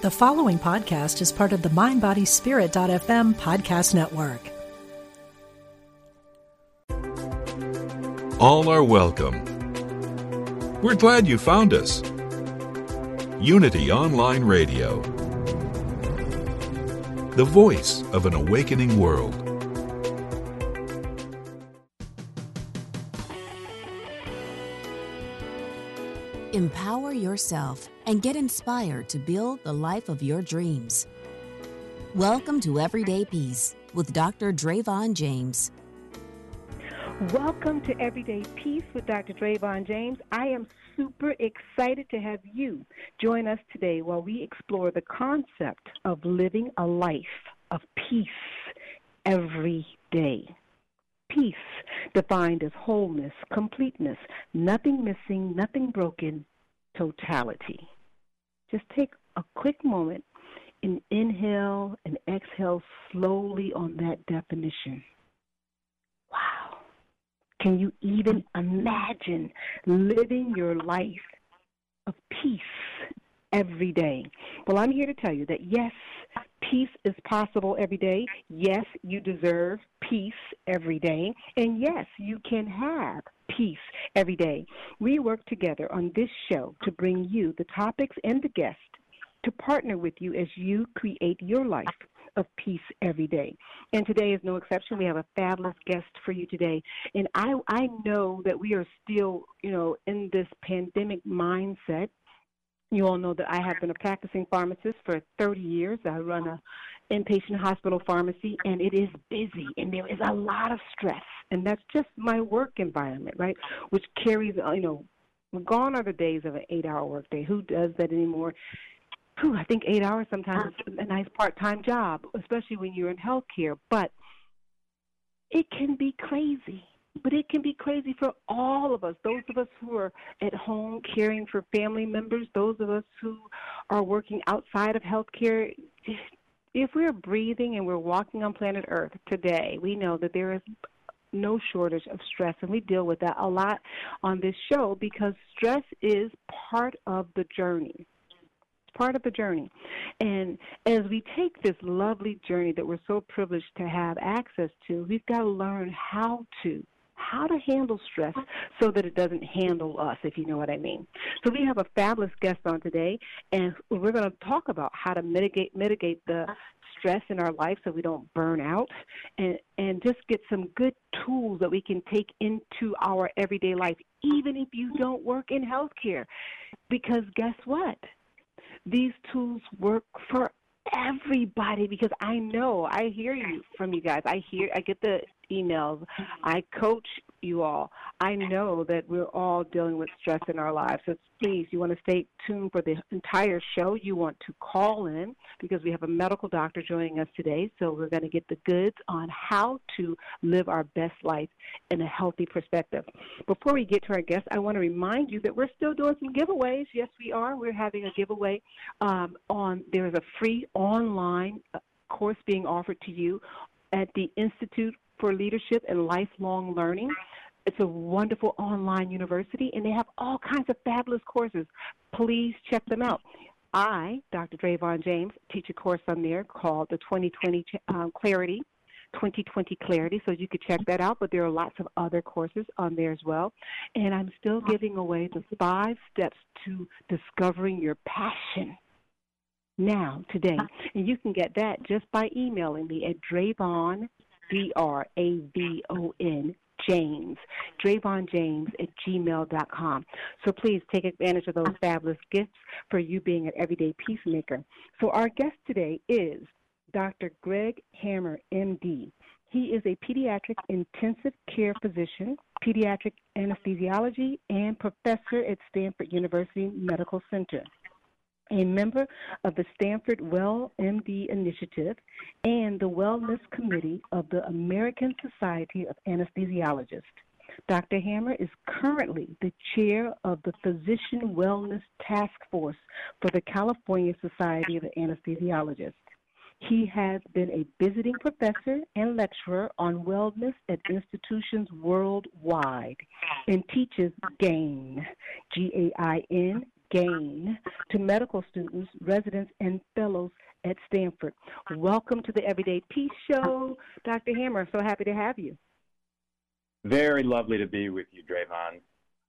The following podcast is part of the MindBodySpirit.fm podcast network. All are welcome. We're glad you found us. Unity Online Radio, the voice of an awakening world. Empower yourself and get inspired to build the life of your dreams. Welcome to Everyday Peace with Dr. Dravon James. Welcome to Everyday Peace with Dr. Dravon James. I am super excited to have you join us today while we explore the concept of living a life of peace every day. Peace, defined as wholeness, completeness, nothing missing, nothing broken, totality. Just take a quick moment and inhale and exhale slowly on that definition. Wow. Can you even imagine living your life of peace every day? Well, I'm here to tell you that yes, peace is possible every day. Yes, you deserve peace every day. And yes, you can have peace every day. We work together on this show to bring you the topics and the guests to partner with you as you create your life of peace every day. And today is no exception. We have a fabulous guest for you today. And I I know that we are still, you know, in this pandemic mindset. You all know that I have been a practicing pharmacist for 30 years. I run a inpatient hospital pharmacy and it is busy and there is a lot of stress and that's just my work environment right? Which carries uh, you know gone are the days of an eight hour workday. Who does that anymore? Whew, i think eight hours sometimes is a nice part time job especially when you're in healthcare but it can be crazy but it can be crazy for all of us those of us who are at home caring for family members those of us who are working outside of healthcare if we're breathing and we're walking on planet Earth today, we know that there is no shortage of stress, and we deal with that a lot on this show because stress is part of the journey. It's part of the journey. And as we take this lovely journey that we're so privileged to have access to, we've got to learn how to how to handle stress so that it doesn't handle us, if you know what I mean. So we have a fabulous guest on today, and we're going to talk about how to mitigate mitigate the stress in our life so we don't burn out and and just get some good tools that we can take into our everyday life even if you don't work in healthcare because guess what these tools work for everybody because I know I hear you from you guys. I hear I get the emails. I coach you all. I know that we're all dealing with stress in our lives. So please, you want to stay tuned for the entire show. You want to call in because we have a medical doctor joining us today. So we're going to get the goods on how to live our best life in a healthy perspective. Before we get to our guests, I want to remind you that we're still doing some giveaways. Yes, we are. We're having a giveaway um, on. There is a free online uh, course being offered to you at the Institute for Leadership and Lifelong Learning. It's a wonderful online university, and they have all kinds of fabulous courses. Please check them out. I, Dr. Dravon James, teach a course on there called the 2020 um, Clarity. 2020 Clarity, so you could check that out. But there are lots of other courses on there as well. And I'm still giving away the five steps to discovering your passion now, today. And you can get that just by emailing me at Dravon D R A V O N James, Dravon James at gmail.com. So please take advantage of those fabulous gifts for you being an everyday peacemaker. So our guest today is Dr. Greg Hammer, MD. He is a pediatric intensive care physician, pediatric anesthesiology, and professor at Stanford University Medical Center a member of the Stanford Well MD Initiative and the Wellness Committee of the American Society of Anesthesiologists. Dr. Hammer is currently the chair of the Physician Wellness Task Force for the California Society of Anesthesiologists. He has been a visiting professor and lecturer on wellness at institutions worldwide and teaches GAIN, G A I N, GAIN to medical students, residents, and fellows at Stanford. Welcome to the Everyday Peace Show, Dr. Hammer. So happy to have you. Very lovely to be with you, Dravon.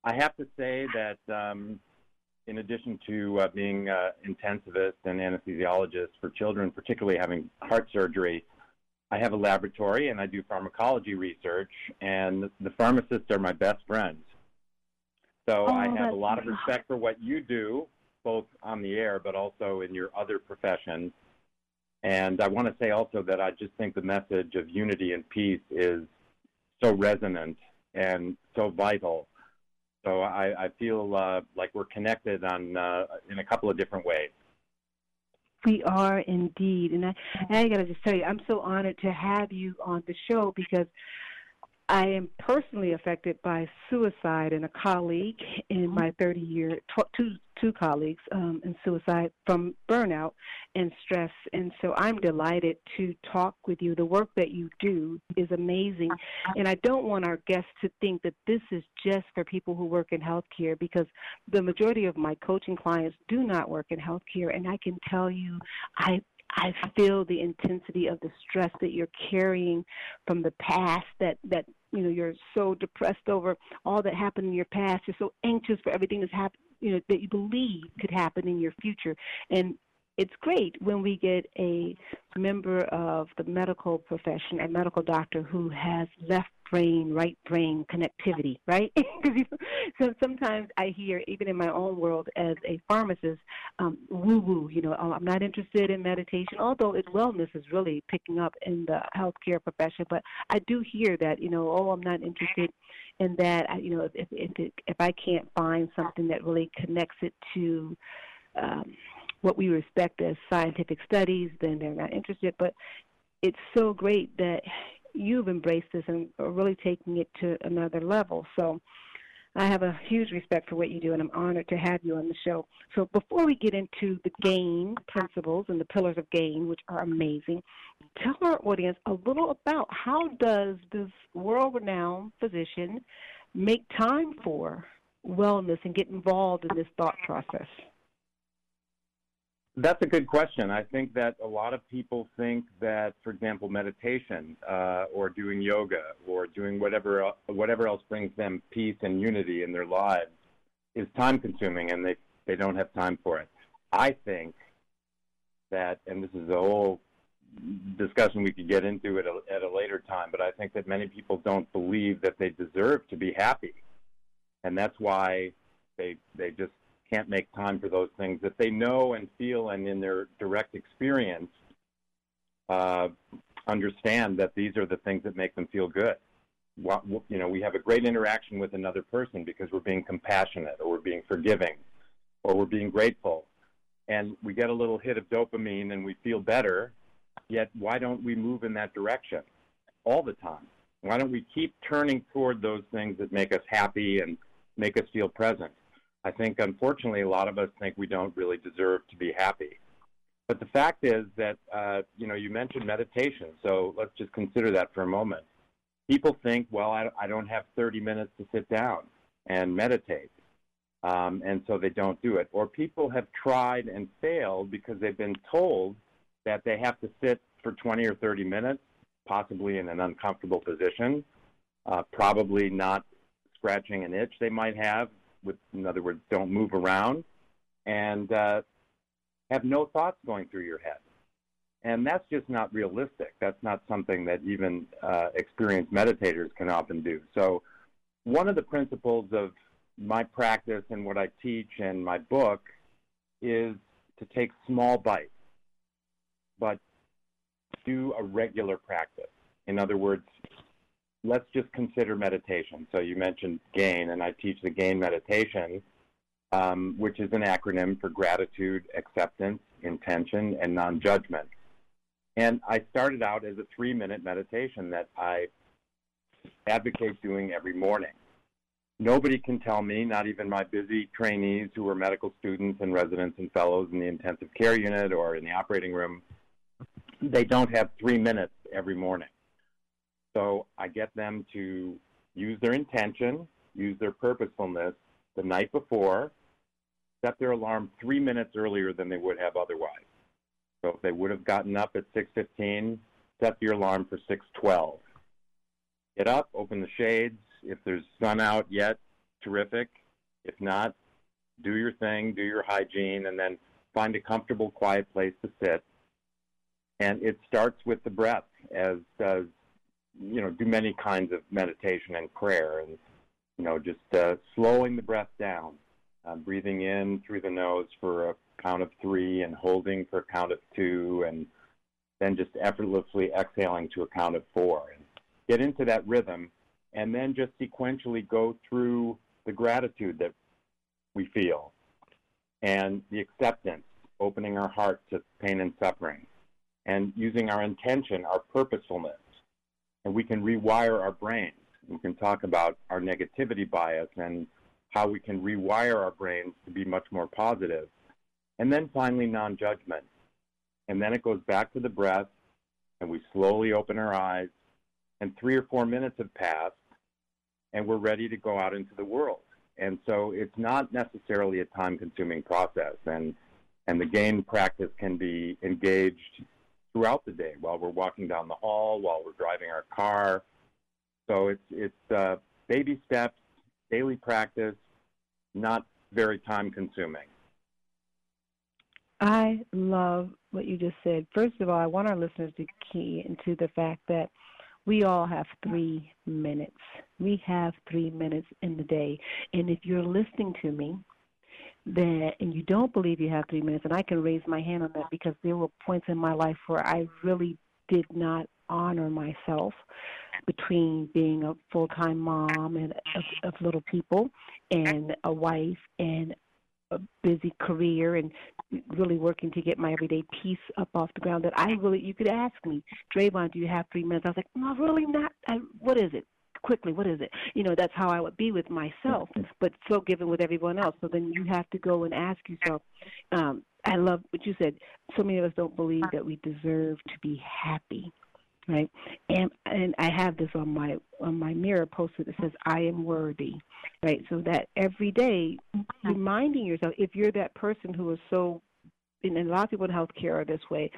I have to say that um, in addition to uh, being uh, intensivist and anesthesiologist for children, particularly having heart surgery, I have a laboratory and I do pharmacology research, and the pharmacists are my best friends. So oh, I have a lot of respect for what you do, both on the air but also in your other professions. And I want to say also that I just think the message of unity and peace is so resonant and so vital. So I, I feel uh, like we're connected on uh, in a couple of different ways. We are indeed, and I, I got to just tell you, I'm so honored to have you on the show because I am personally affected by suicide, and a colleague in mm-hmm. my 30 year, two, two colleagues um, in suicide from burnout and stress. And so I'm delighted to talk with you. The work that you do is amazing. And I don't want our guests to think that this is just for people who work in healthcare because the majority of my coaching clients do not work in healthcare. And I can tell you, I I feel the intensity of the stress that you're carrying from the past that that you know you're so depressed over all that happened in your past. You're so anxious for everything that's happened you know that you believe could happen in your future. And it's great when we get a member of the medical profession, a medical doctor who has left brain, right brain connectivity, right? so sometimes I hear, even in my own world as a pharmacist, um, woo woo, you know, oh, I'm not interested in meditation, although it, wellness is really picking up in the healthcare profession. But I do hear that, you know, oh, I'm not interested in that. You know, if if it, if I can't find something that really connects it to um, what we respect as scientific studies, then they're not interested. But it's so great that you've embraced this and are really taking it to another level. So I have a huge respect for what you do, and I'm honored to have you on the show. So before we get into the GAIN principles and the pillars of GAIN, which are amazing, tell our audience a little about how does this world-renowned physician make time for wellness and get involved in this thought process? That's a good question. I think that a lot of people think that, for example, meditation uh, or doing yoga or doing whatever whatever else brings them peace and unity in their lives is time consuming, and they they don't have time for it. I think that, and this is a whole discussion we could get into at a, at a later time, but I think that many people don't believe that they deserve to be happy, and that's why they they just can't make time for those things that they know and feel and in their direct experience uh, understand that these are the things that make them feel good. What, you know, we have a great interaction with another person because we're being compassionate or we're being forgiving or we're being grateful. And we get a little hit of dopamine and we feel better. Yet, why don't we move in that direction all the time? Why don't we keep turning toward those things that make us happy and make us feel present? I think, unfortunately, a lot of us think we don't really deserve to be happy. But the fact is that, uh, you know, you mentioned meditation, so let's just consider that for a moment. People think, well, I, I don't have 30 minutes to sit down and meditate, um, and so they don't do it. Or people have tried and failed because they've been told that they have to sit for 20 or 30 minutes, possibly in an uncomfortable position, uh, probably not scratching an itch they might have with, in other words, don't move around, and uh, have no thoughts going through your head. And that's just not realistic. That's not something that even uh, experienced meditators can often do. So, one of the principles of my practice and what I teach in my book is to take small bites, but do a regular practice. In other words, let's just consider meditation. So you mentioned GAIN, and I teach the GAIN meditation, um, which is an acronym for gratitude, acceptance, intention, and non judgment. And I started out as a three minute meditation that I advocate doing every morning. Nobody can tell me, not even my busy trainees who are medical students and residents and fellows in the intensive care unit or in the operating room, they don't have three minutes every morning. So I get them to use their intention, use their purposefulness the night before, set their alarm three minutes earlier than they would have otherwise. So if they would have gotten up at 6:15, set your alarm for 6:12. Get up, open the shades. If there's sun out yet, terrific. If not, do your thing, do your hygiene, and then find a comfortable, quiet place to sit. And it starts with the breath, as does, you know, do many kinds of meditation and prayer, and you know, just uh, slowing the breath down, uh, breathing in through the nose for a count of three, and holding for a count of two, and then just effortlessly exhaling to a count of four, and get into that rhythm, and then just sequentially go through the gratitude that we feel and the acceptance, opening our heart to pain and suffering, and using our intention, our purposefulness. And we can rewire our brains. We can talk about our negativity bias and how we can rewire our brains to be much more positive. And then finally, non judgment. And then it goes back to the breath, and we slowly open our eyes, and three or four minutes have passed, and we're ready to go out into the world. And so it's not necessarily a time consuming process. And, and the GAIN practice can be engaged throughout the day while we're walking down the hall, while we're driving our car. So it's, it's uh, baby steps, daily practice, not very time consuming. I love what you just said. First of all, I want our listeners to key into the fact that we all have three minutes. We have three minutes in the day. And if you're listening to me, that and you don't believe you have three minutes, and I can raise my hand on that because there were points in my life where I really did not honor myself between being a full time mom and of, little people and a wife and a busy career and really working to get my everyday peace up off the ground that I really you could ask me, Dravon, do you have three minutes? I was like, No, really not I, what is it? Quickly, what is it? You know, that's how I would be with myself, but so given with everyone else. So then you have to go and ask yourself, um, I love what you said. So many of us don't believe that we deserve to be happy right? And and I have this on my on my mirror posted that says I am worthy, right? So that every day, reminding yourself if you're that person who is so, and a lot of people in healthcare are this way,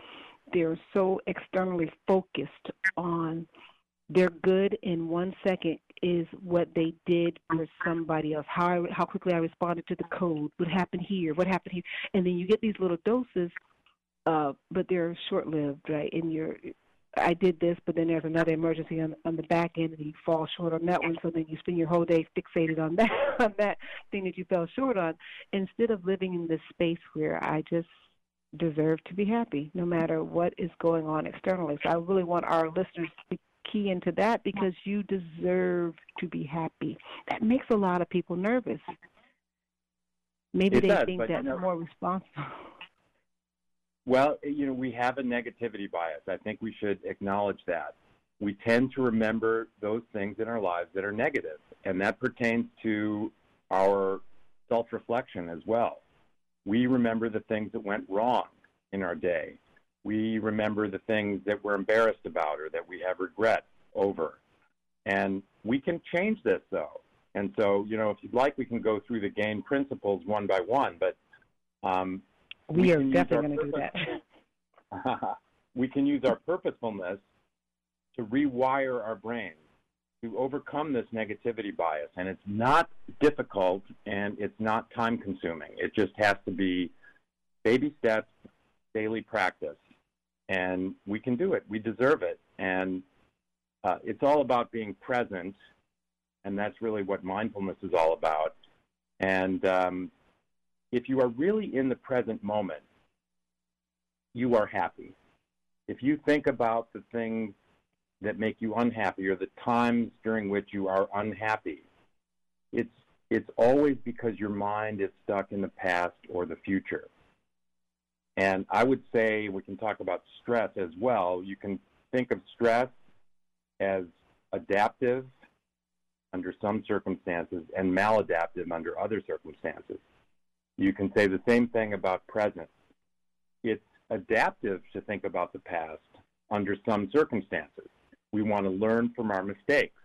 they're so externally focused on their good in one second is what they did for somebody else. How I, how quickly I responded to the code. What happened here? What happened here? And then you get these little doses uh, but they're short lived, right? And you're I did this, but then there's another emergency on, on the back end, and you fall short on that one. So then you spend your whole day fixated on that on that thing that you fell short on, instead of living in this space where I just deserve to be happy, no matter what is going on externally. So I really want our listeners to key into that because you deserve to be happy. That makes a lot of people nervous. Maybe it they does, think but, that's you know, more responsible. Well, you know, we have a negativity bias. I think we should acknowledge that. We tend to remember those things in our lives that are negative, and that pertains to our self reflection as well. We remember the things that went wrong in our day. We remember the things that we're embarrassed about or that we have regret over. And we can change this, though. And so, you know, if you'd like, we can go through the GAIN principles one by one. But um, we, we are definitely going to do that. we can use our purposefulness to rewire our brains to overcome this negativity bias. And it's not difficult and it's not time consuming. It just has to be baby steps, daily practice. And we can do it. We deserve it. And uh, it's all about being present. And that's really what mindfulness is all about. And um, if you are really in the present moment, you are happy. If you think about the things that make you unhappy or the times during which you are unhappy, it's it's always because your mind is stuck in the past or the future. And I would say we can talk about stress as well. You can think of stress as adaptive under some circumstances and maladaptive under other circumstances. You can say the same thing about present. It's adaptive to think about the past under some circumstances. We want to learn from our mistakes,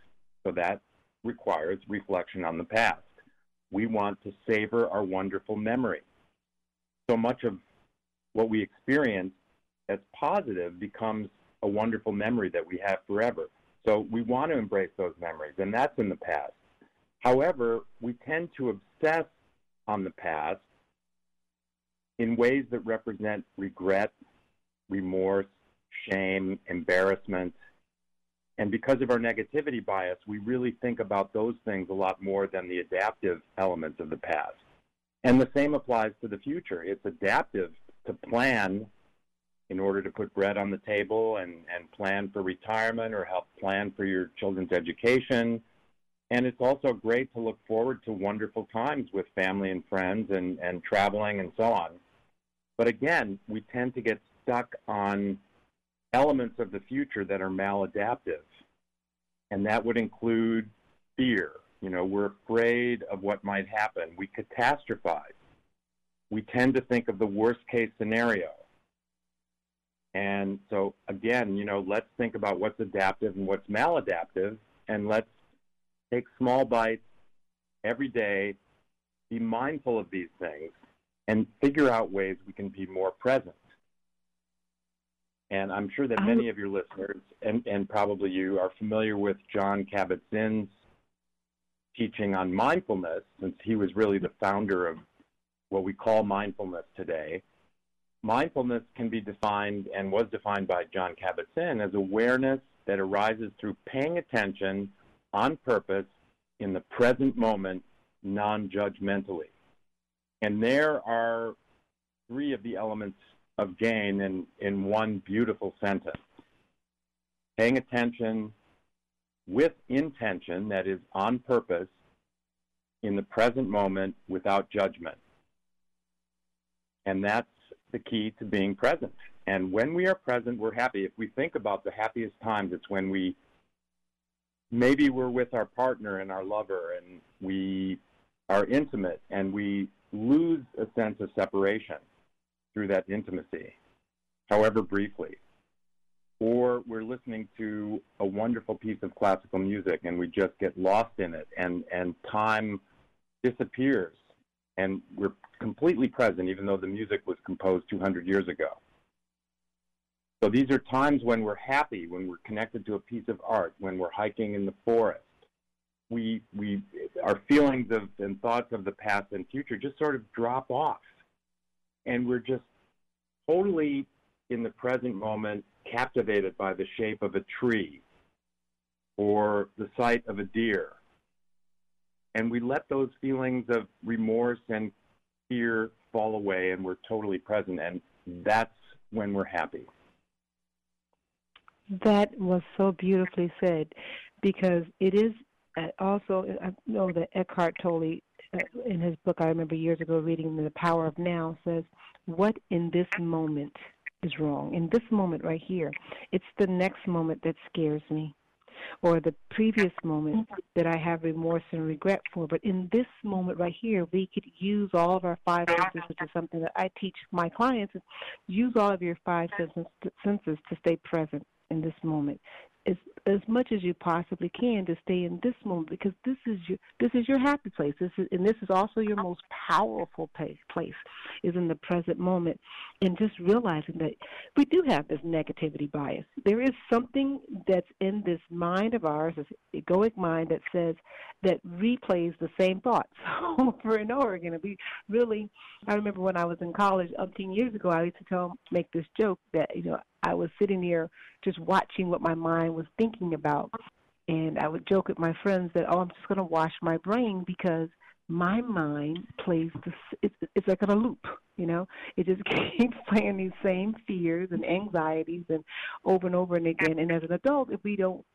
so that requires reflection on the past. we want to savor our wonderful memory. So much of what we experience as positive becomes a wonderful memory that we have forever. So we want to embrace those memories, and that's in the past. However, we tend to obsess on the past in ways that represent regret, remorse, shame, embarrassment. And because of our negativity bias, we really think about those things a lot more than the adaptive elements of the past. And the same applies to the future. It's adaptive to plan in order to put bread on the table and, and plan for retirement or help plan for your children's education. And it's also great to look forward to wonderful times with family and friends and, and traveling and so on. But again, we tend to get stuck on elements of the future that are maladaptive. And that would include fear. You know, we're afraid of what might happen. We catastrophize. We tend to think of the worst case scenario. And so, again, you know, let's think about what's adaptive and what's maladaptive, and let's take small bites every day, be mindful of these things, and figure out ways we can be more present. And I'm sure that many oh. of your listeners, and, and probably you, are familiar with Jon Kabat-Zinn's teaching on mindfulness, since he was really the founder of what we call mindfulness today. Mindfulness can be defined and was defined by Jon Kabat-Zinn as awareness that arises through paying attention on purpose in the present moment non-judgmentally. And there are three of the elements of gain in, in one beautiful sentence. Paying attention with intention, that is, on purpose, in the present moment without judgment. And that's the key to being present. And when we are present, we're happy. If we think about the happiest times, it's when we maybe we're with our partner and our lover and we are intimate and we lose a sense of separation through that intimacy, however briefly. Or we're listening to a wonderful piece of classical music and we just get lost in it and, and time disappears and we're completely present even though the music was composed 200 years ago. So these are times when we're happy, when we're connected to a piece of art, when we're hiking in the forest. We, we, our feelings of, and thoughts of the past and future just sort of drop off and we're just totally in the present moment captivated by the shape of a tree or the sight of a deer. And we let those feelings of remorse and fear fall away and we're totally present. And that's when we're happy. That was so beautifully said because it is uh, also, I know that Eckhart Tolle uh, in his book, I remember years ago reading The Power of Now, says, What in this moment is wrong? In this moment right here, it's the next moment that scares me, or the previous moment that I have remorse and regret for. But in this moment right here, we could use all of our five senses, which is something that I teach my clients, use all of your five senses, to stay present in this moment as as much as you possibly can to stay in this moment because this is your this is your happy place. This is and this is also your most powerful place, place is in the present moment, and just realizing that we do have this negativity bias. There is something that's in this mind of ours, this egoic mind that says that replays the same thoughts over and over again. And we really, I remember when I was in college, umpteen years ago, I used to tell make this joke that you know I was sitting here just watching what my mind was thinking about. And I would joke with my friends that, oh, I'm just going to wash my brain because my mind plays this, it's, it's like in a loop, you know? It just keeps playing these same fears and anxieties and over and over and again. And as an adult, if we don't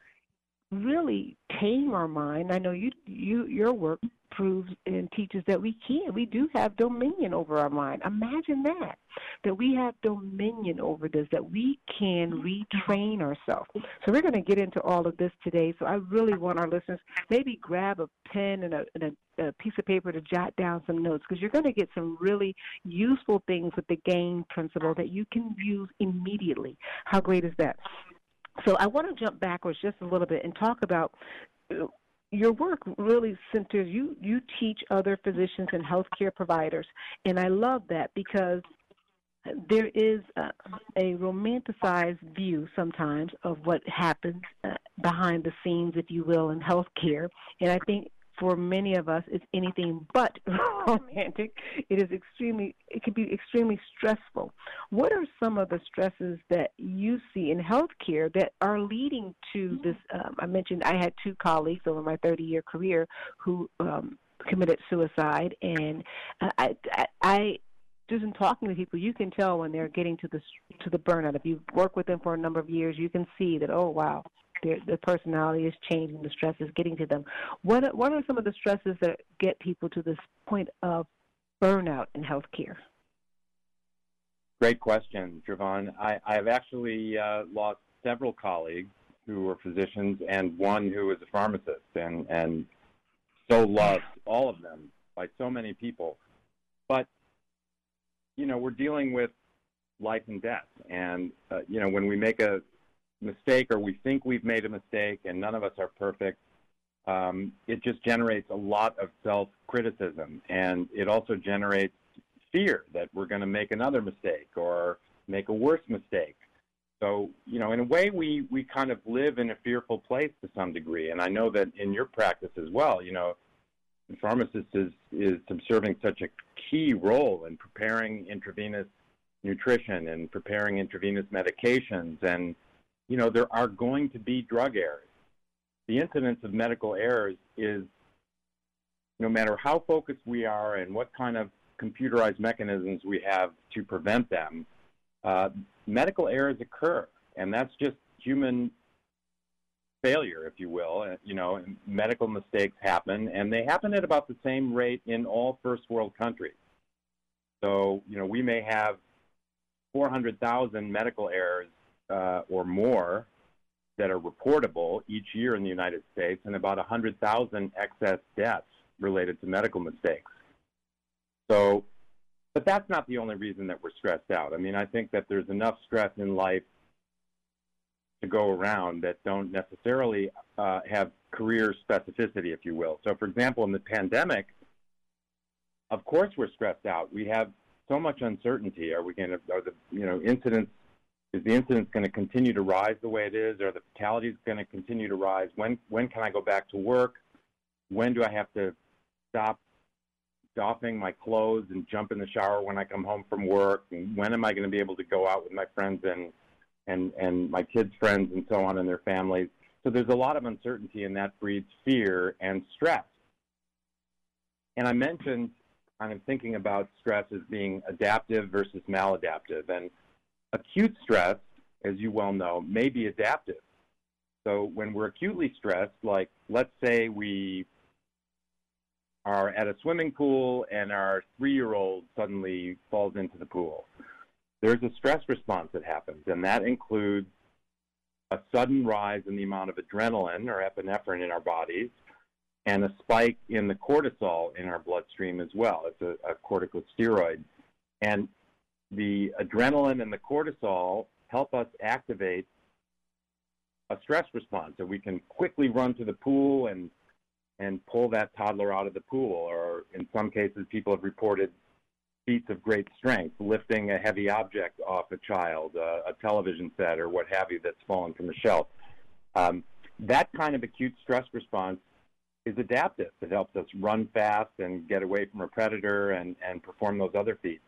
really tame our mind, I know you, you, your work proves and teaches that we can. We do have dominion over our mind. Imagine that, that we have dominion over this, that we can retrain ourselves. So we're going to get into all of this today. So I really want our listeners maybe grab a pen and a, and a, a piece of paper to jot down some notes because you're going to get some really useful things with the GAIN principle that you can use immediately. How great is that? So I want to jump backwards just a little bit and talk about uh, your work really centers you you teach other physicians and healthcare providers and i love that because there is a, a romanticized view sometimes of what happens uh, behind the scenes if you will in healthcare and i think for many of us it's anything but romantic. It is extremely it can be extremely stressful. What are some of the stresses that you see in healthcare that are leading to this? Um, I mentioned I had two colleagues over my 30 year career who um, committed suicide, and I, I, I just in talking to people, you can tell when they're getting to the to the burnout. If you work with them for a number of years, you can see that oh wow, their the personality is changing, the stress is getting to them. What what are some of the stresses that get people to this point of burnout in healthcare? Great question, Javon. I, I've actually uh, lost several colleagues who were physicians and one who was a pharmacist, and and so loved all of them by so many people. But you know, we're dealing with life and death, and uh, you know, when we make a mistake or we think we've made a mistake and none of us are perfect, um, it just generates a lot of self criticism. And it also generates fear that we're going to make another mistake or make a worse mistake. So, you know, in a way, we, we kind of live in a fearful place to some degree. And I know that in your practice as well, you know, the pharmacist is, is subserving such a key role in preparing intravenous nutrition and preparing intravenous medications and you know, there are going to be drug errors. The incidence of medical errors is, no matter how focused we are and what kind of computerized mechanisms we have to prevent them, uh, medical errors occur, and that's just human failure, if you will. Uh, you know, medical mistakes happen, and they happen at about the same rate in all first world countries. So, you know, we may have 400,000 medical errors uh, or more that are reportable each year in the United States, and about 100,000 excess deaths related to medical mistakes. So, but that's not the only reason that we're stressed out. I mean, I think that there's enough stress in life to go around that don't necessarily uh, have career specificity, if you will. So, for example, in the pandemic, of course we're stressed out. We have so much uncertainty. Are we going to, are the, you know, incidents is the incidence going to continue to rise the way it is? Are the fatalities going to continue to rise? When when can I go back to work? When do I have to stop doffing my clothes and jump in the shower when I come home from work? And when am I going to be able to go out with my friends and and and my kids' friends and so on and their families? So there's a lot of uncertainty, and that breeds fear and stress. And I mentioned I'm thinking about stress as being adaptive versus maladaptive, and Acute stress, as you well know, may be adaptive. So when we're acutely stressed, like let's say we are at a swimming pool and our three-year-old suddenly falls into the pool. There's a stress response that happens, and that includes a sudden rise in the amount of adrenaline or epinephrine in our bodies and a spike in the cortisol in our bloodstream as well. It's a, a corticosteroid. And the adrenaline and the cortisol help us activate a stress response. So we can quickly run to the pool and and pull that toddler out of the pool. Or in some cases people have reported feats of great strength lifting a heavy object off a child uh, a television set or what have you that's fallen from the shelf. Um, that kind of acute stress response is adaptive. It helps us run fast and get away from a predator and, and perform those other feats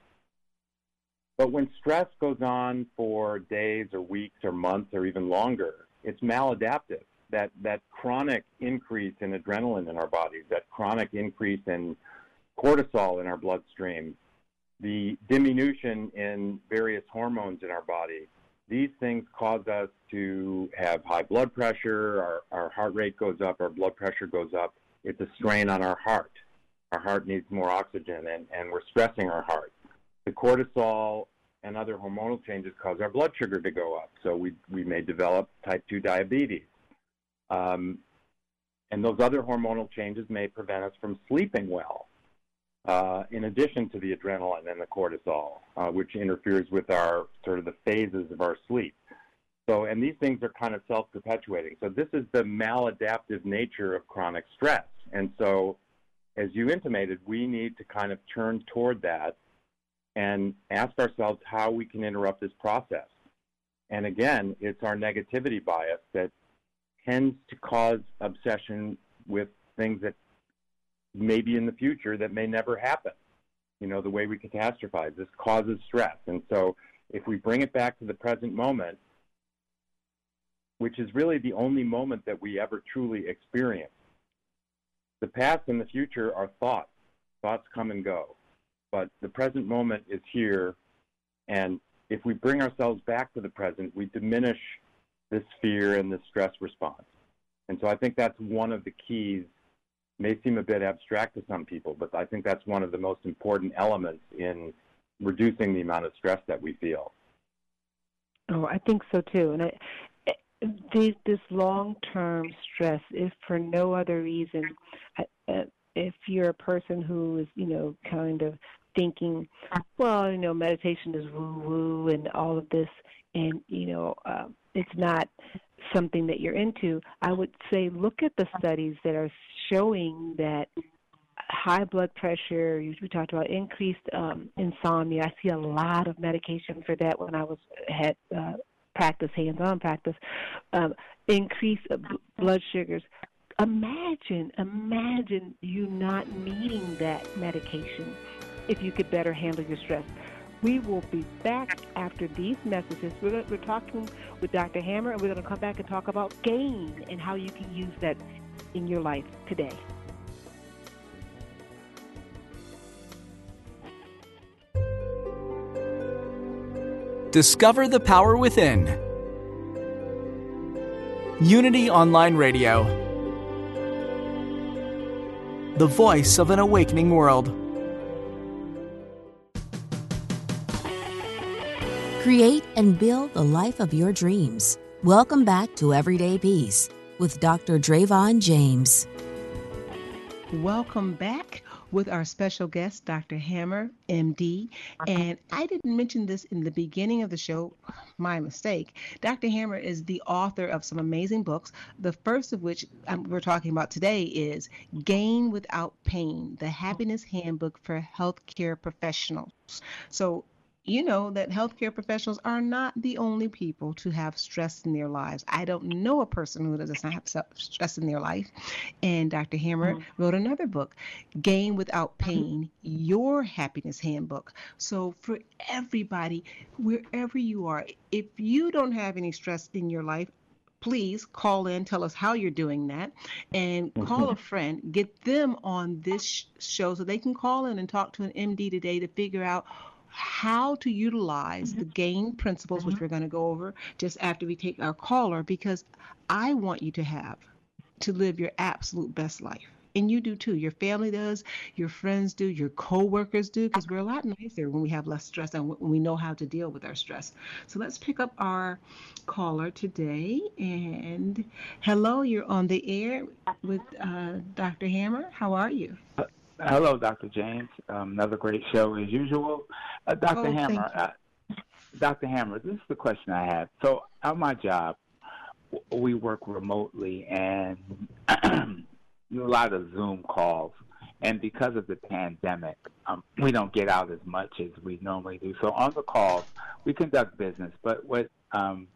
but when stress goes on for days or weeks or months or even longer, it's maladaptive. That, that chronic increase in adrenaline in our bodies, that chronic increase in cortisol in our bloodstream, the diminution in various hormones in our body, these things cause us to have high blood pressure, our, our heart rate goes up, our blood pressure goes up. It's a strain on our heart. Our heart needs more oxygen, and, and we're stressing our heart the cortisol and other hormonal changes cause our blood sugar to go up. So we, we may develop type 2 diabetes. Um, and those other hormonal changes may prevent us from sleeping well, uh, in addition to the adrenaline and the cortisol, uh, which interferes with our sort of the phases of our sleep. So, and these things are kind of self perpetuating. So, this is the maladaptive nature of chronic stress. And so, as you intimated, we need to kind of turn toward that and ask ourselves how we can interrupt this process. And again, it's our negativity bias that tends to cause obsession with things that maybe in the future that may never happen. You know, the way we catastrophize, this causes stress. And so if we bring it back to the present moment, which is really the only moment that we ever truly experience, the past and the future are thoughts. Thoughts come and go. But the present moment is here. And if we bring ourselves back to the present, we diminish this fear and this stress response. And so I think that's one of the keys. May seem a bit abstract to some people, but I think that's one of the most important elements in reducing the amount of stress that we feel. Oh, I think so too. And I, this, long-term stress, if for no other reason, uh, if you're a person who is, you know, kind of thinking, well, you know, meditation is woo-woo and all of this, and you know, uh, it's not something that you're into. I would say look at the studies that are showing that high blood pressure. We talked about increased um, insomnia. I see a lot of medication for that when I was had uh, practice, hands-on practice. Um, increased uh, blood sugars. Imagine, imagine you not needing that medication if you could better handle your stress. We will be back after these messages. We're, we're talking with Dr. Hammer, and we're going to come back and talk about gain and how you can use that in your life today. Discover the power within. Unity Online Radio. The voice of an awakening world. Create and build the life of your dreams. Welcome back to Everyday Peace with Dr. Dravon James. Welcome back with our special guest, Dr. Hammer, MD. And I didn't mention this in the beginning of the show, my mistake. Dr. Hammer is the author of some amazing books. The first of which um, we're talking about today is Gain Without Pain The Happiness Handbook for Healthcare Professionals. So you know that healthcare professionals are not the only people to have stress in their lives. I don't know a person who does not have stress in their life. And Dr. Hammer mm-hmm. wrote another book, Gain Without Pain Your Happiness Handbook. So, for everybody, wherever you are, if you don't have any stress in your life, please call in, tell us how you're doing that, and call a friend, get them on this show so they can call in and talk to an MD today to figure out how to utilize mm-hmm. the GAIN principles, mm-hmm. which we're going to go over just after we take our caller, because I want you to have to live your absolute best life. And you do too. Your family does, your friends do, your coworkers do, because we're a lot nicer when we have less stress and when we know how to deal with our stress. So let's pick up our caller today. And hello, you're on the air with uh, Dr. Hammer. How are you? Hello, Dr. James. Um, another great show as usual. Uh, Dr. Oh, Hammer, uh, Dr. Hammer, this is the question I have. So, at my job, we work remotely and do a lot of Zoom calls. And because of the pandemic, um, we don't get out as much as we normally do. So, on the calls, we conduct business. But what um,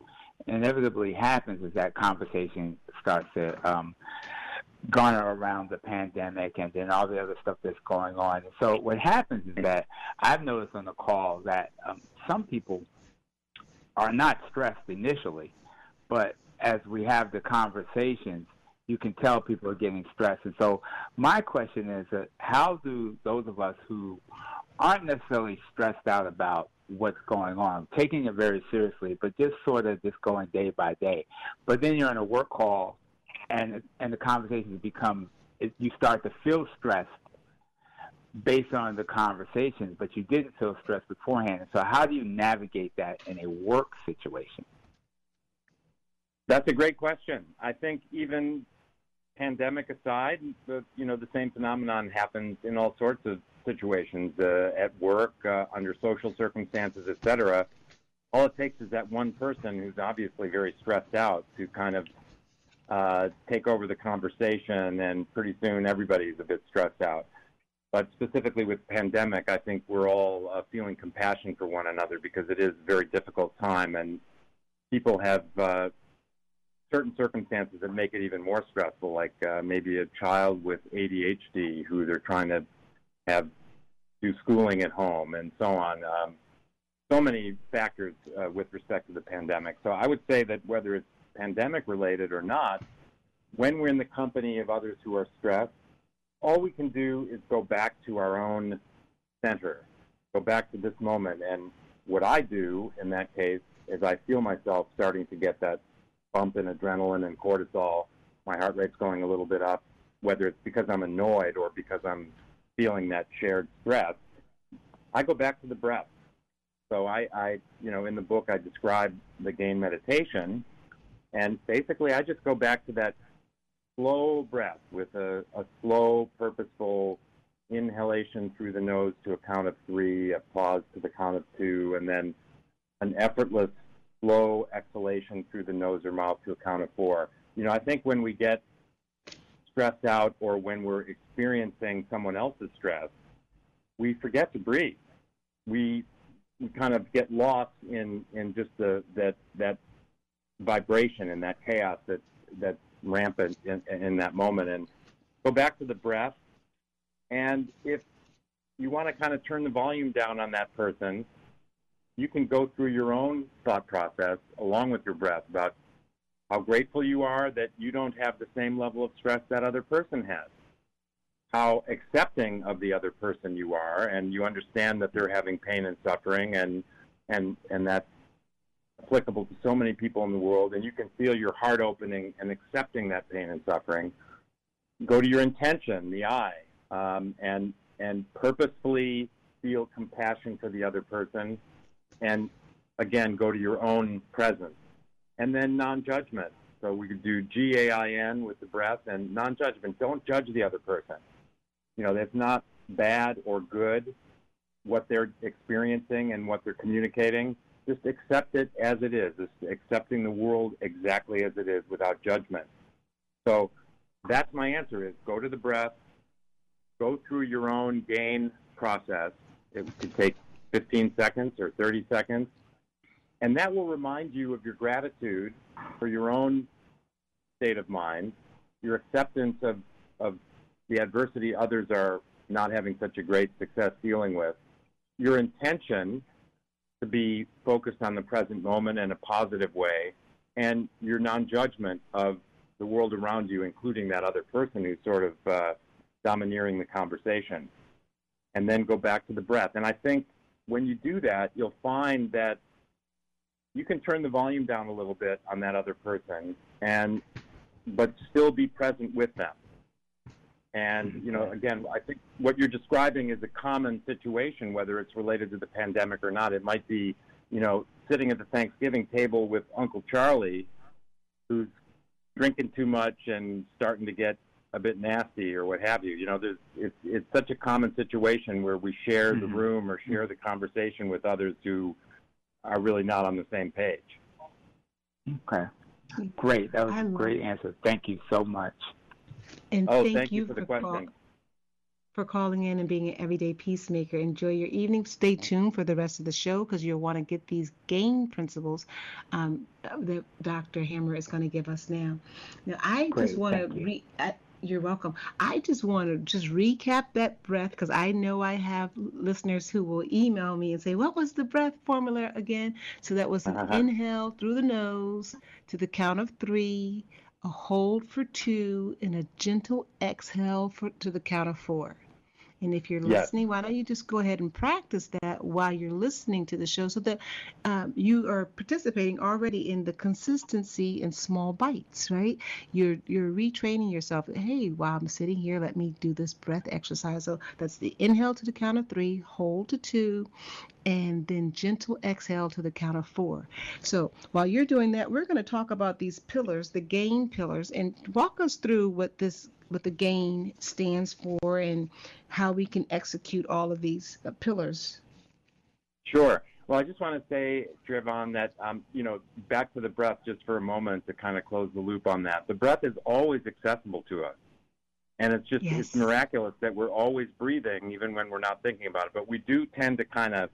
inevitably happens is that conversation starts to um, garner around the pandemic and then all the other stuff that's going on. So what happens is that I've noticed on the call that um, some people are not stressed initially, but as we have the conversations, you can tell people are getting stressed. And so my question is, uh, how do those of us who aren't necessarily stressed out about what's going on, taking it very seriously, but just sort of just going day by day. But then you're in a work call and and the conversations become you start to feel stressed based on the conversations, but you didn't feel stressed beforehand. So how do you navigate that in a work situation? That's a great question. I think even pandemic aside, the you know the same phenomenon happens in all sorts of situations uh, at work, uh, under social circumstances, etc. all it takes is that one person who's obviously very stressed out to kind of uh, take over the conversation, and pretty soon everybody's a bit stressed out. But specifically with pandemic, I think we're all uh, feeling compassion for one another because it is a very difficult time, and people have uh, certain circumstances that make it even more stressful, like uh, maybe a child with ADHD who they're trying to have do schooling at home and so on. Um, so many factors uh, with respect to the pandemic. So I would say that whether it's pandemic related or not, when we're in the company of others who are stressed, all we can do is go back to our own center, go back to this moment. And what I do in that case is I feel myself starting to get that bump in adrenaline and cortisol. My heart rate's going a little bit up, whether it's because I'm annoyed or because I'm feeling that shared stress. I go back to the breath. So I, I, you know, in the book I describe the gain meditation, and basically I just go back to that slow breath with a, a slow, purposeful inhalation through the nose to a count of three, a pause to the count of two, and then an effortless, slow exhalation through the nose or mouth to a count of four. You know, I think when we get stressed out or when we're experiencing someone else's stress, we forget to breathe. We we kind of get lost in in just the that that vibration and that chaos that that's rampant in, in that moment. And go back to the breath. And if you want to kind of turn the volume down on that person, you can go through your own thought process along with your breath about how grateful you are that you don't have the same level of stress that other person has. How accepting of the other person you are, and you understand that they're having pain and suffering, and and and that's applicable to so many people in the world, and you can feel your heart opening and accepting that pain and suffering. Go to your intention, the I, um, and and purposefully feel compassion for the other person, and again go to your own presence, and then non-judgment. So we could do G A I N with the breath and non-judgment. Don't judge the other person. You know that's not bad or good what they're experiencing and what they're communicating just accept it as it is, just accepting the world exactly as it is without judgment. So that's my answer is go to the breath, go through your own gain process. It could take 15 seconds or 30 seconds. And that will remind you of your gratitude for your own state of mind, your acceptance of, of the adversity others are not having such a great success dealing with, your intention to be focused on the present moment in a positive way, and your non-judgment of the world around you, including that other person who's sort of uh, domineering the conversation, and then go back to the breath. And I think when you do that, you'll find that you can turn the volume down a little bit on that other person, and but still be present with them. And, you know, again, I think what you're describing is a common situation, whether it's related to the pandemic or not. It might be, you know, sitting at the Thanksgiving table with Uncle Charlie, who's drinking too much and starting to get a bit nasty or what have you. You know, there's, it's, it's such a common situation where we share the mm-hmm. room or share the conversation with others who are really not on the same page. Okay. Great. That was a great answer. Thank you so much. And oh, thank, thank you, you, for, the question. Call, for calling in and being an everyday peacemaker. Enjoy your evening. Stay tuned for the rest of the show because you'll want to get these GAIN principles um, that Dr. Hammer is going to give us now. Now, I Great, just want to re. I, you're welcome. I just want to just recap that breath because I know I have listeners who will email me and say, "What was the breath formula again?" So that was an uh-huh. inhale through the nose to the count of three, a hold for two, and a gentle exhale for, to the count of four. And if you're listening, why don't you just go ahead and practice that while you're listening to the show so that um, you are participating already in the consistency in small bites, right? You're you're retraining yourself. Hey, while I'm sitting here, let me do this breath exercise. So that's the inhale to the count of three, hold to two, and then gentle exhale to the count of four. So while you're doing that, we're going to talk about these pillars, the gain pillars, and walk us through what this what the gain stands for and how we can execute all of these uh, pillars. Sure. Well, I just want to say, Dravon, that um, you know, back to the breath just for a moment to kind of close the loop on that. The breath is always accessible to us, and it's just Yes. it's miraculous that we're always breathing, even when we're not thinking about it. But we do tend to kind of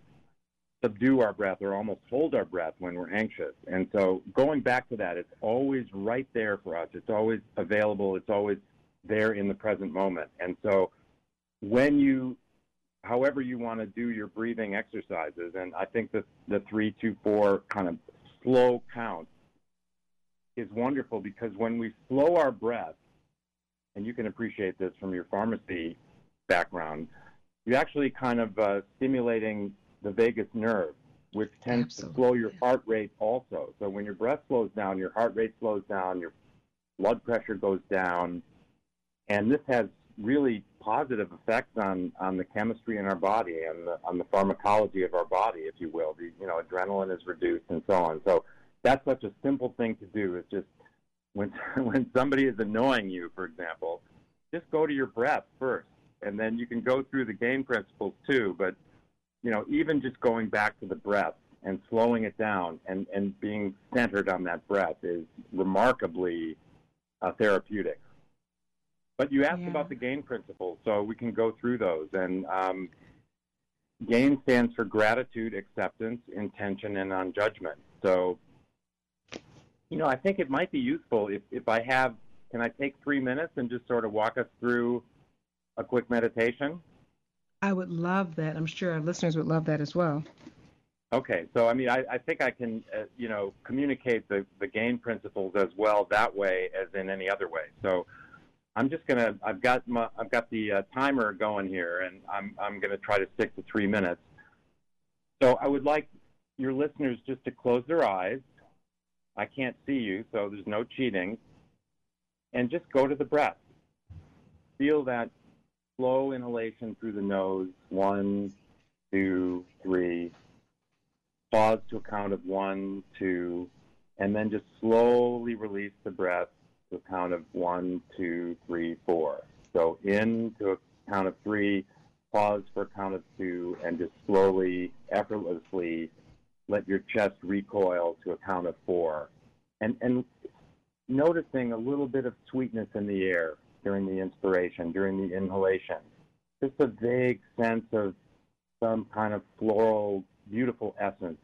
subdue our breath or almost hold our breath when we're anxious. And so, going back to that, it's always right there for us. It's always available. It's always there in the present moment. And so, when you however you want to do your breathing exercises. And I think that the three, two, four kind of slow count is wonderful because when we slow our breath, and you can appreciate this from your pharmacy background, you're actually kind of uh, stimulating the vagus nerve, which tends Absolutely. to slow your heart rate also. So when your breath slows down, your heart rate slows down, your blood pressure goes down, and this has really positive effects on, on the chemistry in our body and the, on the pharmacology of our body, if you will. The, you know, adrenaline is reduced and so on. So that's such a simple thing to do. It's just when when somebody is annoying you, for example, just go to your breath first, and then you can go through the GAIN principles too. But you know, even just going back to the breath and slowing it down and and being centered on that breath is remarkably uh, therapeutic. But you asked Yeah. about the GAIN principles, so we can go through those. And um, GAIN stands for gratitude, acceptance, intention, and non judgment. So, you know, I think it might be useful if, if I have, can I take three minutes and just sort of walk us through a quick meditation? I would love that. I'm sure our listeners would love that as well. Okay, so I mean, I, I think I can, uh, you know, communicate the, the gain principles as well that way as in any other way. So I'm just gonna, I've got my, I've got the uh, timer going here, and I'm, I'm gonna try to stick to three minutes. So I would like your listeners just to close their eyes. I can't see you, so there's no cheating, and just go to the breath. Feel that slow inhalation through the nose. One, two, three pause to a count of one, two, and then just slowly release the breath a count of one, two, three, four. So in to a count of three, pause for a count of two, and just slowly, effortlessly let your chest recoil to a count of four. And, and noticing a little bit of sweetness in the air during the inspiration, during the inhalation. Just a vague sense of some kind of floral, beautiful essence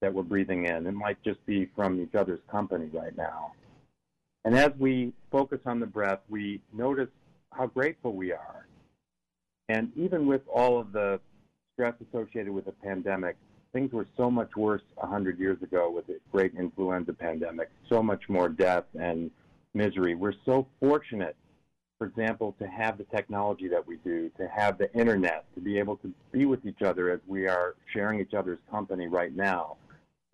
that we're breathing in. It might just be from each other's company right now. And as we focus on the breath, we notice how grateful we are. And even with all of the stress associated with the pandemic, things were so much worse 100 years ago with the great influenza pandemic, so much more death and misery. We're so fortunate for example, to have the technology that we do, to have the internet, to be able to be with each other as we are sharing each other's company right now.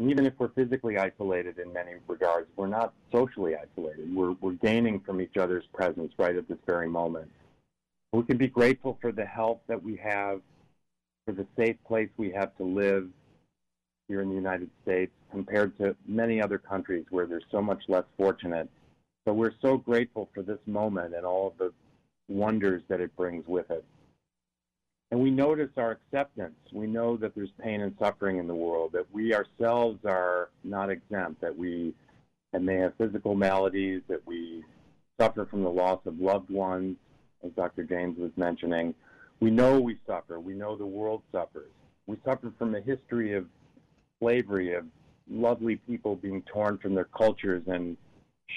Even if we're physically isolated in many regards, we're not socially isolated. We're, we're gaining from each other's presence right at this very moment. We can be grateful for the health that we have, for the safe place we have to live here in the United States compared to many other countries where they're so much less fortunate. So we're so grateful for this moment and all of the wonders that it brings with it. And we notice our acceptance. We know that there's pain and suffering in the world, that we ourselves are not exempt, that we and may have physical maladies, that we suffer from the loss of loved ones, as Dr. James was mentioning. We know we suffer. We know the world suffers. We suffer from a history of slavery, of lovely people being torn from their cultures and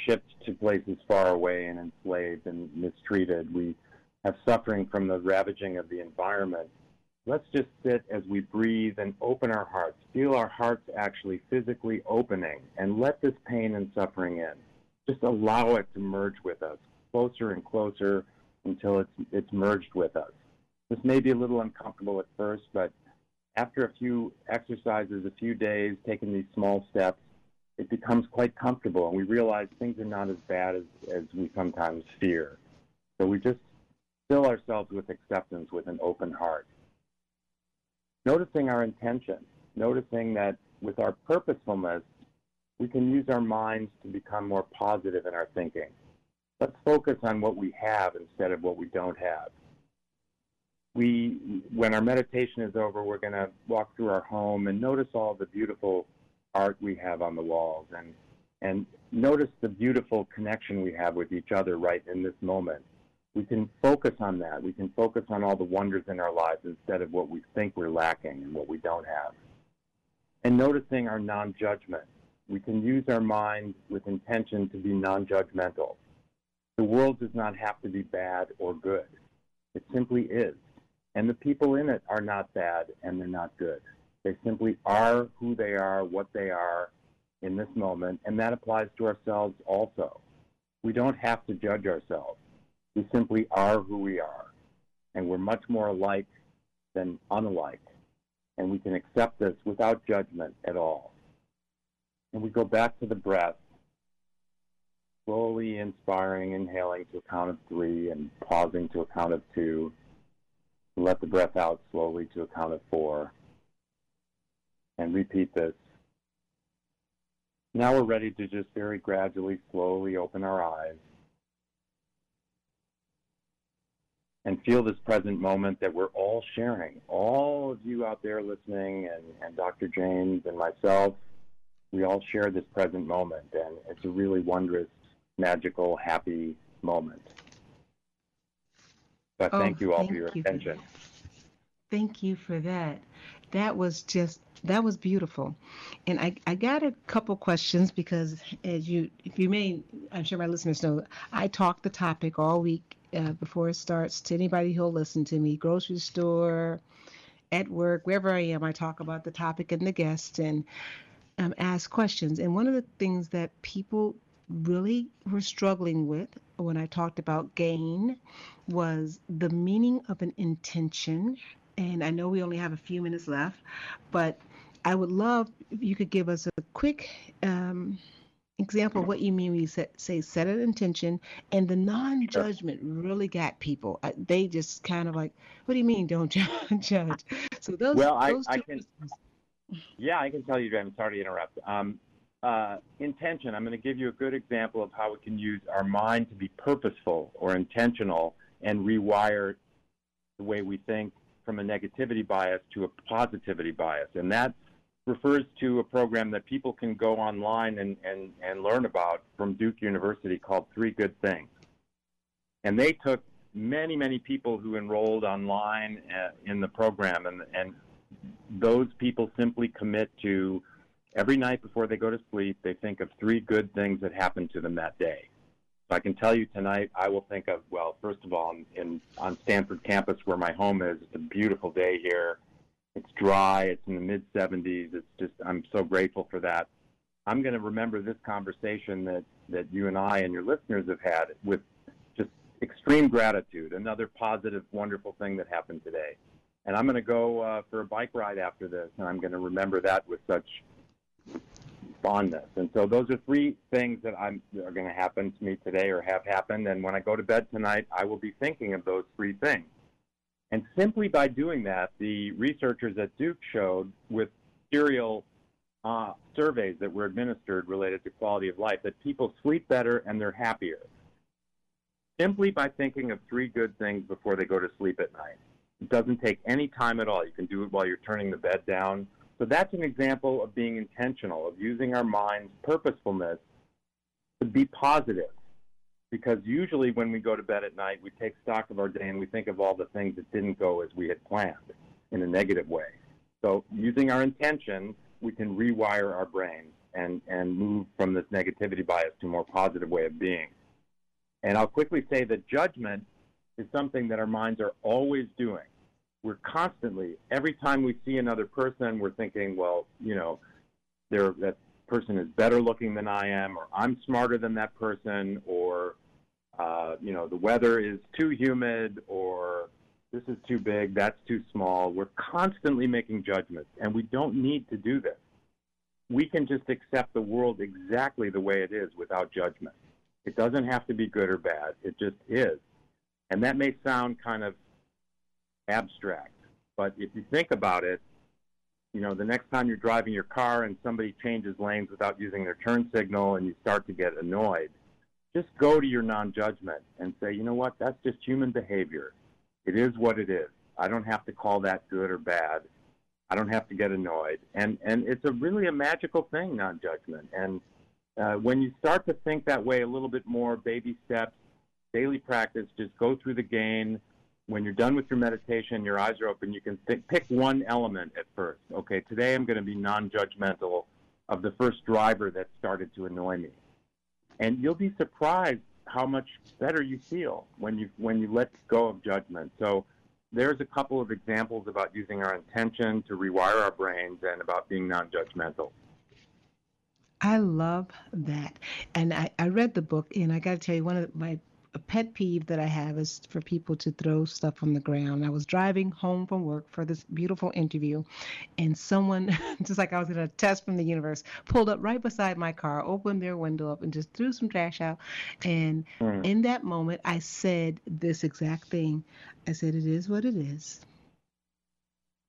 shipped to places far away and enslaved and mistreated. We have suffering from the ravaging of the environment. Let's just sit as we breathe and open our hearts. Feel our hearts actually physically opening and let this pain and suffering in. Just allow it to merge with us closer and closer until it's, it's merged with us. This may be a little uncomfortable at first, but after a few exercises, a few days, taking these small steps, it becomes quite comfortable and we realize things are not as bad as, as we sometimes fear. So we just fill ourselves with acceptance with an open heart. Noticing our intention, noticing that with our purposefulness, we can use our minds to become more positive in our thinking. Let's focus on what we have instead of what we don't have. we, when our meditation is over, we're going to walk through our home and notice all the beautiful art we have on the walls and, and notice the beautiful connection we have with each other right in this moment. We can focus on that. We can focus on all the wonders in our lives instead of what we think we're lacking and what we don't have. And noticing our non judgment. We can use our mind with intention to be non judgmental. The world does not have to be bad or good. It simply is. And the people in it are not bad and they're not good. They simply are who they are, what they are in this moment, and that applies to ourselves also. We don't have to judge ourselves. We simply are who we are. And we're much more alike than unlike. And we can accept this without judgment at all. And we go back to the breath slowly inspiring, inhaling to a count of three and pausing to a count of two. Let the breath out slowly to a count of four. And repeat this. Now we're ready to just very gradually, slowly open our eyes and feel this present moment that we're all sharing. All of you out there listening, and, and Dr. James and myself, we all share this present moment, and it's a really wondrous magical, happy moment. But oh, thank you all thank for your you attention. For thank you for that. That was just that was beautiful. And I, I got a couple questions because as you if you may I'm sure my listeners know I talk the topic all week uh, before it starts to anybody who'll listen to me, grocery store, at work, wherever I am, I talk about the topic and the guest and um, ask questions. And one of the things that people really were struggling with when I talked about gain was the meaning of an intention. And I know we only have a few minutes left, but I would love if you could give us a quick um, example of what you mean when you say, say set an intention and the non-judgment really got people. They just kind of like what do you mean don't judge? So those well those I, I can yeah i can tell you i'm sorry to interrupt. Um, uh, intention, I'm going to give you a good example of how we can use our mind to be purposeful or intentional and rewire the way we think from a negativity bias to a positivity bias. And that refers to a program that people can go online and, and, and learn about from Duke University called Three Good Things. And they took many, many people who enrolled online uh, in the program, and, and those people simply commit to Every night before they go to sleep, they think of three good things that happened to them that day. So I can tell you tonight, I will think of, well, first of all, in, on Stanford campus where my home is, it's a beautiful day here. It's dry. It's in the mid 70s. It's just, I'm so grateful for that. I'm going to remember this conversation that, that you and I and your listeners have had with just extreme gratitude, another positive, wonderful thing that happened today. And I'm going to go uh, for a bike ride after this, and I'm going to remember that with such fondness. And so those are three things that I'm are going to happen to me today or have happened. And when I go to bed tonight, I will be thinking of those three things. And simply by doing that, the researchers at Duke showed with serial uh, surveys that were administered related to quality of life that people sleep better and they're happier. Simply by thinking of three good things before they go to sleep at night. It doesn't take any time at all. You can do it while you're turning the bed down so that's an example of being intentional, of using our mind's purposefulness to be positive. Because usually when we go to bed at night, we take stock of our day and we think of all the things that didn't go as we had planned in a negative way. So using our intention, we can rewire our brain and, and move from this negativity bias to a more positive way of being. And I'll quickly say that judgment is something that our minds are always doing we're constantly every time we see another person, we're thinking, well, you know, they're, that person is better looking than I am, or I'm smarter than that person, or uh, you know, the weather is too humid, or this is too big, that's too small. We're constantly making judgments, and we don't need to do this. We can just accept the world exactly the way it is without judgment. It doesn't have to be good or bad. It just is. And that may sound kind of abstract. But if you think about it, you know, the next time you're driving your car and somebody changes lanes without using their turn signal and you start to get annoyed, just go to your non judgment and say, you know what, that's just human behavior. It is what it is. I don't have to call that good or bad. I don't have to get annoyed. And and it's a really a magical thing, non-judgment. And uh, when you start to think that way a little bit more, baby steps, daily practice, just go through the gain. When you're done with your meditation, your eyes are open, you can pick one element at first. Okay, today I'm going to be non judgmental of the first driver that started to annoy me. And you'll be surprised how much better you feel when you when you let go of judgment. So there's a couple of examples about using our intention to rewire our brains and about being non-judgmental. I love that. And I, I read the book, and I got to tell you, one of my a pet peeve that I have is for people to throw stuff on the ground. I was driving home from work for this beautiful interview, and someone, just like I was in a test from the universe, pulled up right beside my car, opened their window up, and just threw some trash out. And mm. in that moment, I said this exact thing. I said, It is what it is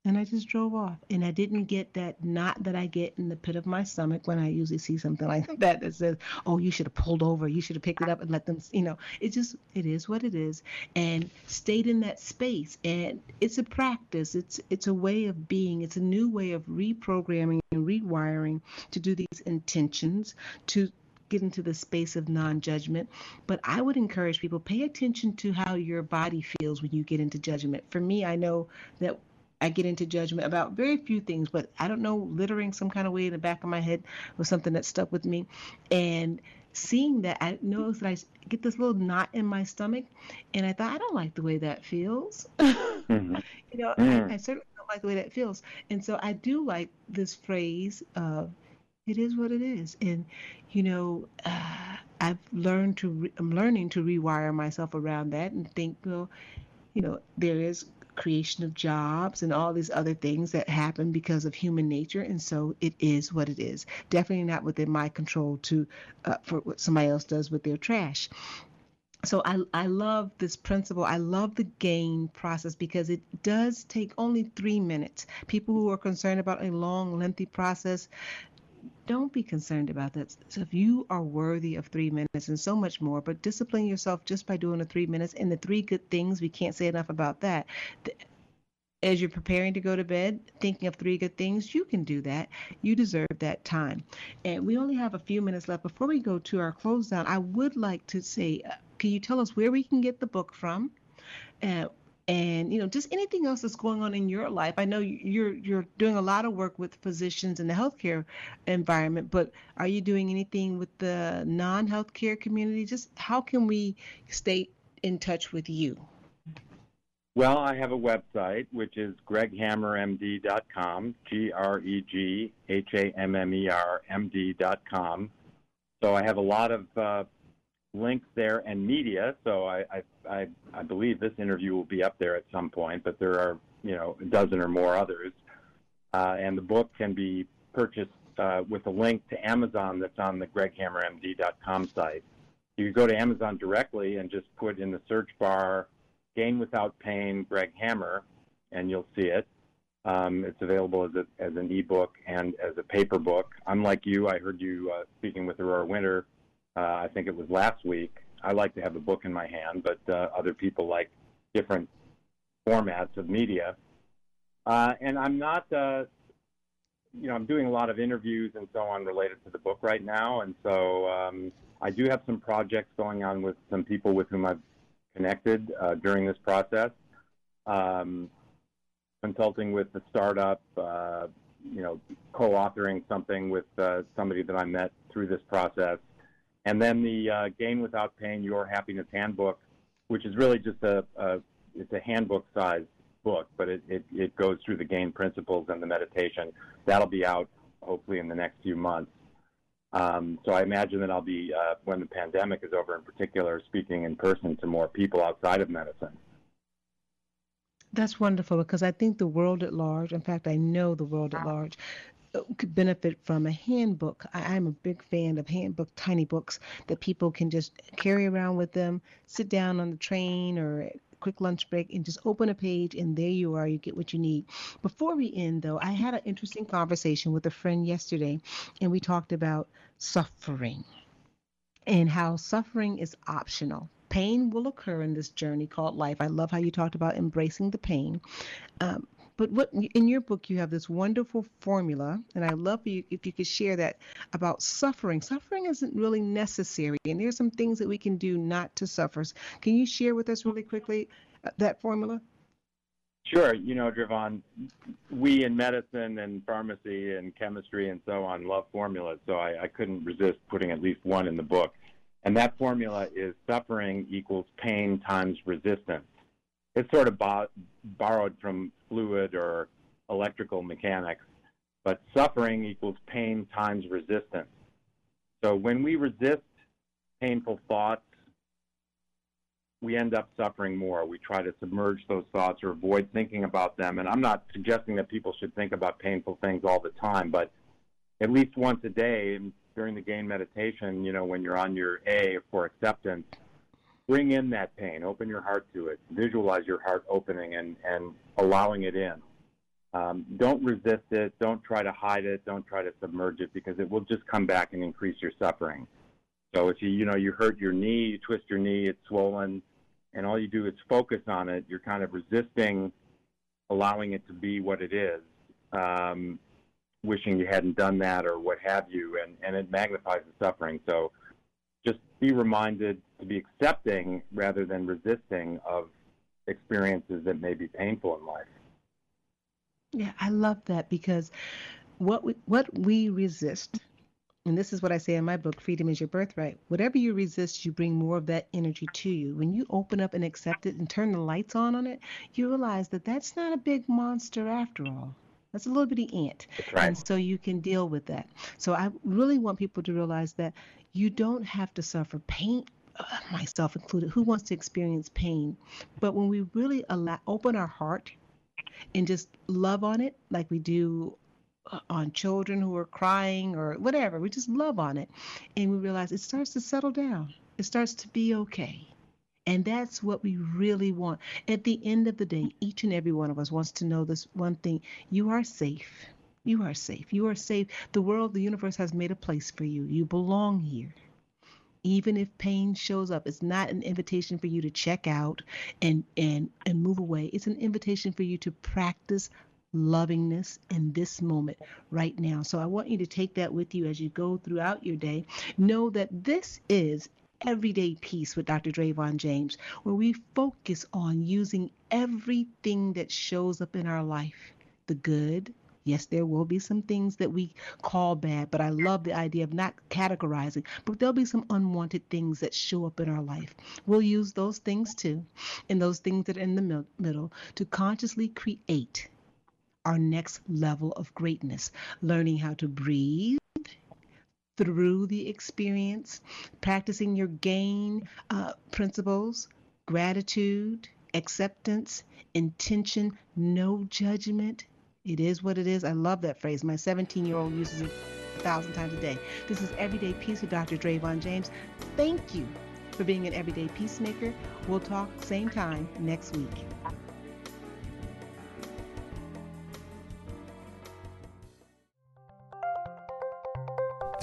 and I just drove off. And I didn't get that knot that I get in the pit of my stomach when I usually see something like that that says, "Oh, you should have pulled over. You should have picked it up and let them." You know, it just it is what it is, and stayed in that space. And it's a practice. It's it's a way of being. It's a new way of reprogramming and rewiring to do these intentions to get into the space of non-judgment but i would encourage people pay attention to how your body feels when you get into judgment for me i know that I get into judgment about very few things, but I don't know, littering some kind of way in the back of my head was something that stuck with me. And seeing that, I noticed that I get this little knot in my stomach, and I thought, I don't like the way that feels. Mm-hmm. you know, mm. I, I, certainly don't like the way that feels. And so I do like this phrase of, it is what it is. And, you know, uh, I've learned to, re- I'm learning to rewire myself around that and think, well, you know, there is creation of jobs and all these other things that happen because of human nature and so it is what it is definitely not within my control to uh, for what somebody else does with their trash so I, I love this principle. I love the gain process because it does take only three minutes. People who are concerned about a long, lengthy process, don't be concerned about that. So if you are worthy of three minutes and so much more, but discipline yourself just by doing the three minutes and the three good things, we can't say enough about that. As you're preparing to go to bed, thinking of three good things, you can do that. You deserve that time. And we only have a few minutes left. Before we go to our close down, I would like to say, uh, can you tell us where we can get the book from? Uh, and you know just anything else that's going on in your life. I know you're you're doing a lot of work with physicians in the healthcare environment but are you doing anything with the non-healthcare community? Just how can we stay in touch with you? Well i have a website which is greghammermd.com g-r-e-g-h-a-m-m-e-r m-d.com so i have a lot of uh, links there and media. So I, I, I, I believe this interview will be up there at some point, but there are, you know, a dozen or more others. Uh, and the book can be purchased uh, with a link to Amazon that's on the greghammermd.com site. You go to Amazon directly and just put in the search bar Gain Without Pain Greg Hammer, and you'll see it. Um, it's available as, a, as an ebook and as a paper book. Unlike you, I heard you uh, speaking with Aurora Winter uh, I think it was last week. I like to have a book in my hand, but uh, other people like different formats of media. Uh, and I'm not, uh, you know, I'm doing a lot of interviews and so on related to the book right now. And so um, I do have some projects going on with some people with whom I've connected uh, during this process. Um, consulting with the startup, uh, you know, co-authoring something with somebody that I met through this process. And then the uh, Gain Without Pain, Your Happiness Handbook, which is really just a, a it's a handbook size book, but it, it, it goes through the gain principles and the meditation. That'll be out hopefully in the next few months. Um, so I imagine that I'll be, uh, when the pandemic is over in particular, speaking in person to more people outside of medicine. That's wonderful because I think the world at large, in fact, I know the world at large, could benefit from a handbook. I, am a big fan of handbook, tiny books that people can just carry around with them, sit down on the train or quick lunch break and just open a page and there you are you get what you need before we end though i had an interesting conversation with a friend yesterday and we talked about suffering and how suffering is optional Pain will occur in this journey called life. I love how you talked about embracing the pain. Um, but what in your book you have this wonderful formula, and I love you if you could share that about suffering. Suffering isn't really necessary, and there's some things that we can do not to suffer. Can you share with us really quickly uh, that formula? Sure. You know, Dravon, we in medicine and pharmacy and chemistry and so on love formulas, so I, I couldn't resist putting at least one in the book. And that formula is suffering equals pain times resistance. It's sort of bo- borrowed from fluid or electrical mechanics, but suffering equals pain times resistance. So when we resist painful thoughts, we end up suffering more. We try to submerge those thoughts or avoid thinking about them. And I'm not suggesting that people should think about painful things all the time, but at least once a day during the gain meditation, you know, when you're on your A for acceptance, bring in that pain, open your heart to it, visualize your heart opening and, and allowing it in. Um, don't resist it. Don't try to hide it. Don't try to submerge it because it will just come back and increase your suffering. So if you you know you hurt your knee, you twist your knee, it's swollen, and all you do is focus on it. You're kind of resisting allowing it to be what it is, um, wishing you hadn't done that or what have you, and and it magnifies the suffering. So just be reminded to be accepting rather than resisting of experiences that may be painful in life. Yeah, I love that because what we, what we resist and this is what I say in my book, Freedom is Your Birthright. Whatever you resist, you bring more of that energy to you. When you open up and accept it and turn the lights on on it, you realize that that's not a big monster after all. That's a little bitty ant. Right. And so you can deal with that. So I really want people to realize that you don't have to suffer pain uh, myself included who wants to experience pain but when we really allow open our heart and just love on it like we do on children who are crying or whatever. We just love on it. And we realize it starts to settle down, it starts to be okay. And that's what we really want. At the end of the day, each and every one of us wants to know this one thing you are safe. You are safe. You are safe. The world, the universe has made a place for you. You belong here. Even if pain shows up, it's not an invitation for you to check out and and and move away. It's an invitation for you to practice lovingness in this moment right now. So I want you to take that with you as you go throughout your day. Know that this is Everyday Peace with Dr. Dravon James, where we focus on using everything that shows up in our life the good. Yes, there will be some things that we call bad, but I love the idea of not categorizing. But there'll be some unwanted things that show up in our life. We'll use those things too, and those things that are in the middle to consciously create our next level of greatness, learning how to breathe through the experience, practicing your gain uh, principles, gratitude, acceptance, intention, no judgment. It is what it is. I love that phrase. My 17 year old uses it a thousand times a day. This is Everyday Peace with Dr. Dravon James. Thank you for being an everyday peacemaker. We'll talk same time next week.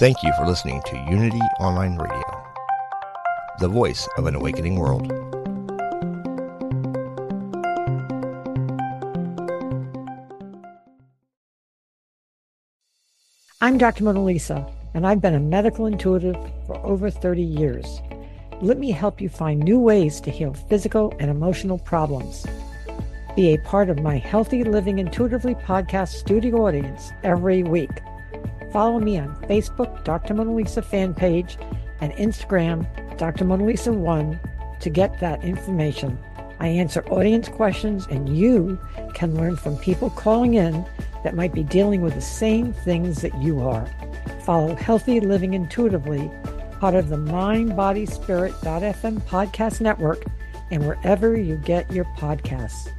Thank you for listening to Unity Online Radio, the voice of an awakening world. I'm Dr. Mona Lisa, and I've been a medical intuitive for over 30 years. Let me help you find new ways to heal physical and emotional problems. Be a part of my Healthy Living Intuitively podcast studio audience every week. Follow me on Facebook, Dr. Mona Lisa fan page, and Instagram, Dr. Mona Lisa 1 to get that information. I answer audience questions, and you can learn from people calling in that might be dealing with the same things that you are. Follow Healthy Living Intuitively, part of the Mind Body MindBodySpirit.fm podcast network, and wherever you get your podcasts.